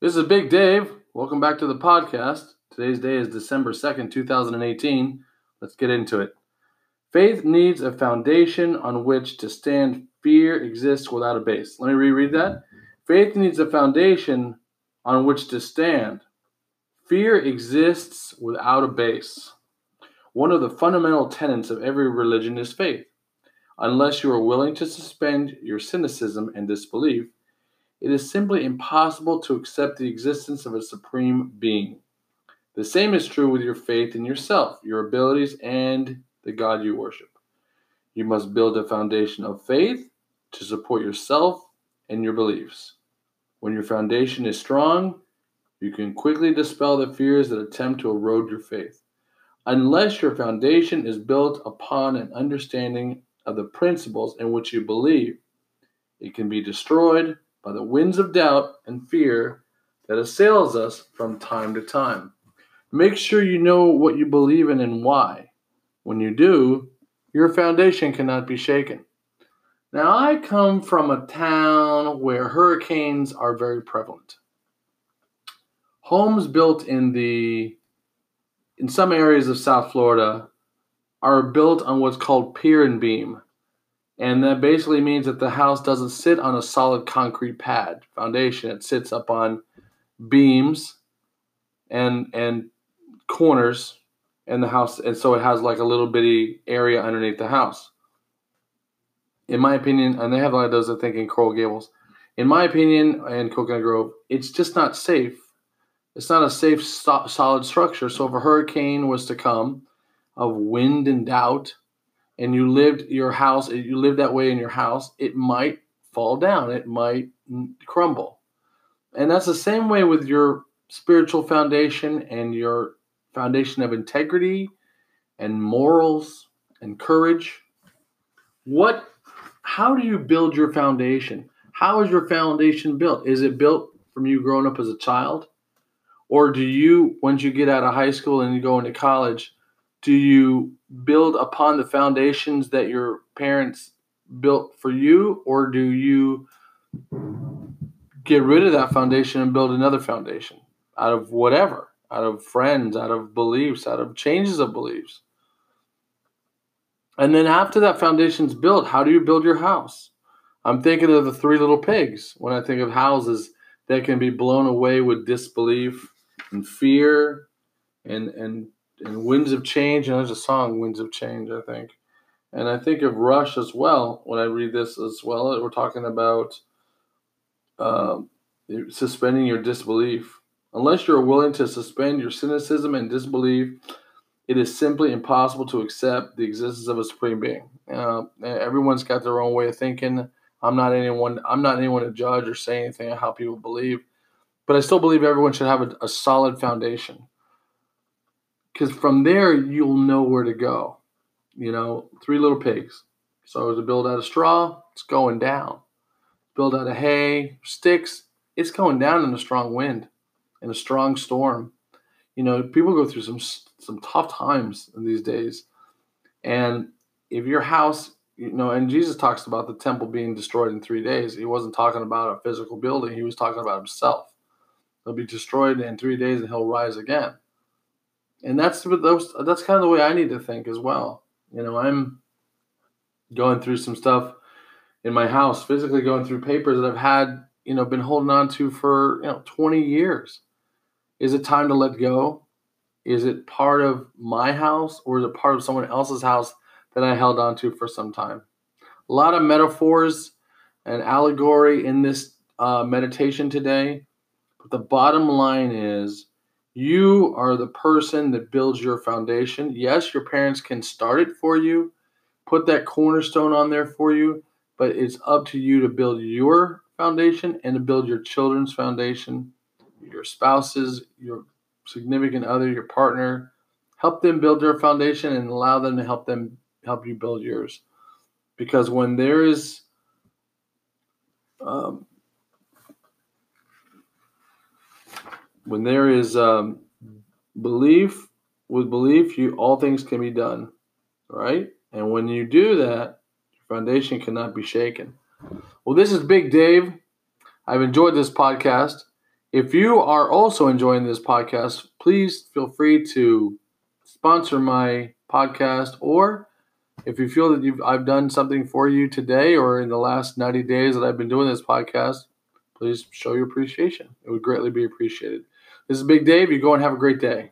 This is Big Dave. Welcome back to the podcast. Today's day is December 2nd, 2018. Let's get into it. Faith needs a foundation on which to stand. Fear exists without a base. Let me reread that. Faith needs a foundation on which to stand. Fear exists without a base. One of the fundamental tenets of every religion is faith. Unless you are willing to suspend your cynicism and disbelief, it is simply impossible to accept the existence of a supreme being. The same is true with your faith in yourself, your abilities, and the God you worship. You must build a foundation of faith to support yourself and your beliefs. When your foundation is strong, you can quickly dispel the fears that attempt to erode your faith. Unless your foundation is built upon an understanding of the principles in which you believe, it can be destroyed by the winds of doubt and fear that assails us from time to time. Make sure you know what you believe in and why. When you do, your foundation cannot be shaken. Now, I come from a town where hurricanes are very prevalent. Homes built in the in some areas of South Florida are built on what's called pier and beam. And that basically means that the house doesn't sit on a solid concrete pad foundation. It sits up on beams and and corners in the house, and so it has like a little bitty area underneath the house. In my opinion, and they have a lot of those, I think, in Coral Gables. In my opinion, and Coconut Grove, it's just not safe. It's not a safe, solid structure. So if a hurricane was to come of wind and doubt, and you lived your house, you lived that way in your house, it might fall down, it might crumble. And that's the same way with your spiritual foundation and your foundation of integrity and morals and courage. What how do you build your foundation? How is your foundation built? Is it built from you growing up as a child? Or do you, once you get out of high school and you go into college, do you build upon the foundations that your parents built for you or do you get rid of that foundation and build another foundation out of whatever out of friends out of beliefs out of changes of beliefs? And then after that foundation's built how do you build your house? I'm thinking of the three little pigs when i think of houses that can be blown away with disbelief and fear and and and Winds of Change, and there's a song, Winds of Change, I think. And I think of Rush as well when I read this as well. We're talking about uh, suspending your disbelief. Unless you're willing to suspend your cynicism and disbelief, it is simply impossible to accept the existence of a supreme being. Uh, everyone's got their own way of thinking. I'm not anyone. I'm not anyone to judge or say anything on how people believe, but I still believe everyone should have a, a solid foundation because from there you'll know where to go. You know, three little pigs. So to build out of straw, it's going down. Build out of hay, sticks, it's going down in a strong wind, in a strong storm. You know, people go through some some tough times in these days, and if your house, you know, and Jesus talks about the temple being destroyed in three days. He wasn't talking about a physical building. He was talking about himself. He'll be destroyed in three days, and he'll rise again and that's those that's kind of the way I need to think as well. You know, I'm going through some stuff in my house, physically going through papers that I've had, you know, been holding on to for, you know, 20 years. Is it time to let go? Is it part of my house or is it part of someone else's house that I held on to for some time? A lot of metaphors and allegory in this uh, meditation today. But the bottom line is you are the person that builds your foundation. Yes, your parents can start it for you, put that cornerstone on there for you, but it's up to you to build your foundation and to build your children's foundation, your spouses, your significant other, your partner. Help them build their foundation and allow them to help them help you build yours. Because when there is um, when there is um, belief, with belief, you all things can be done, right? And when you do that, your foundation cannot be shaken. Well, this is Big Dave. I've enjoyed this podcast. If you are also enjoying this podcast, please feel free to sponsor my podcast or if you feel that you've I've done something for you today or in the last 90 days that I've been doing this podcast, please show your appreciation. It would greatly be appreciated. This is Big Dave. You go and have a great day.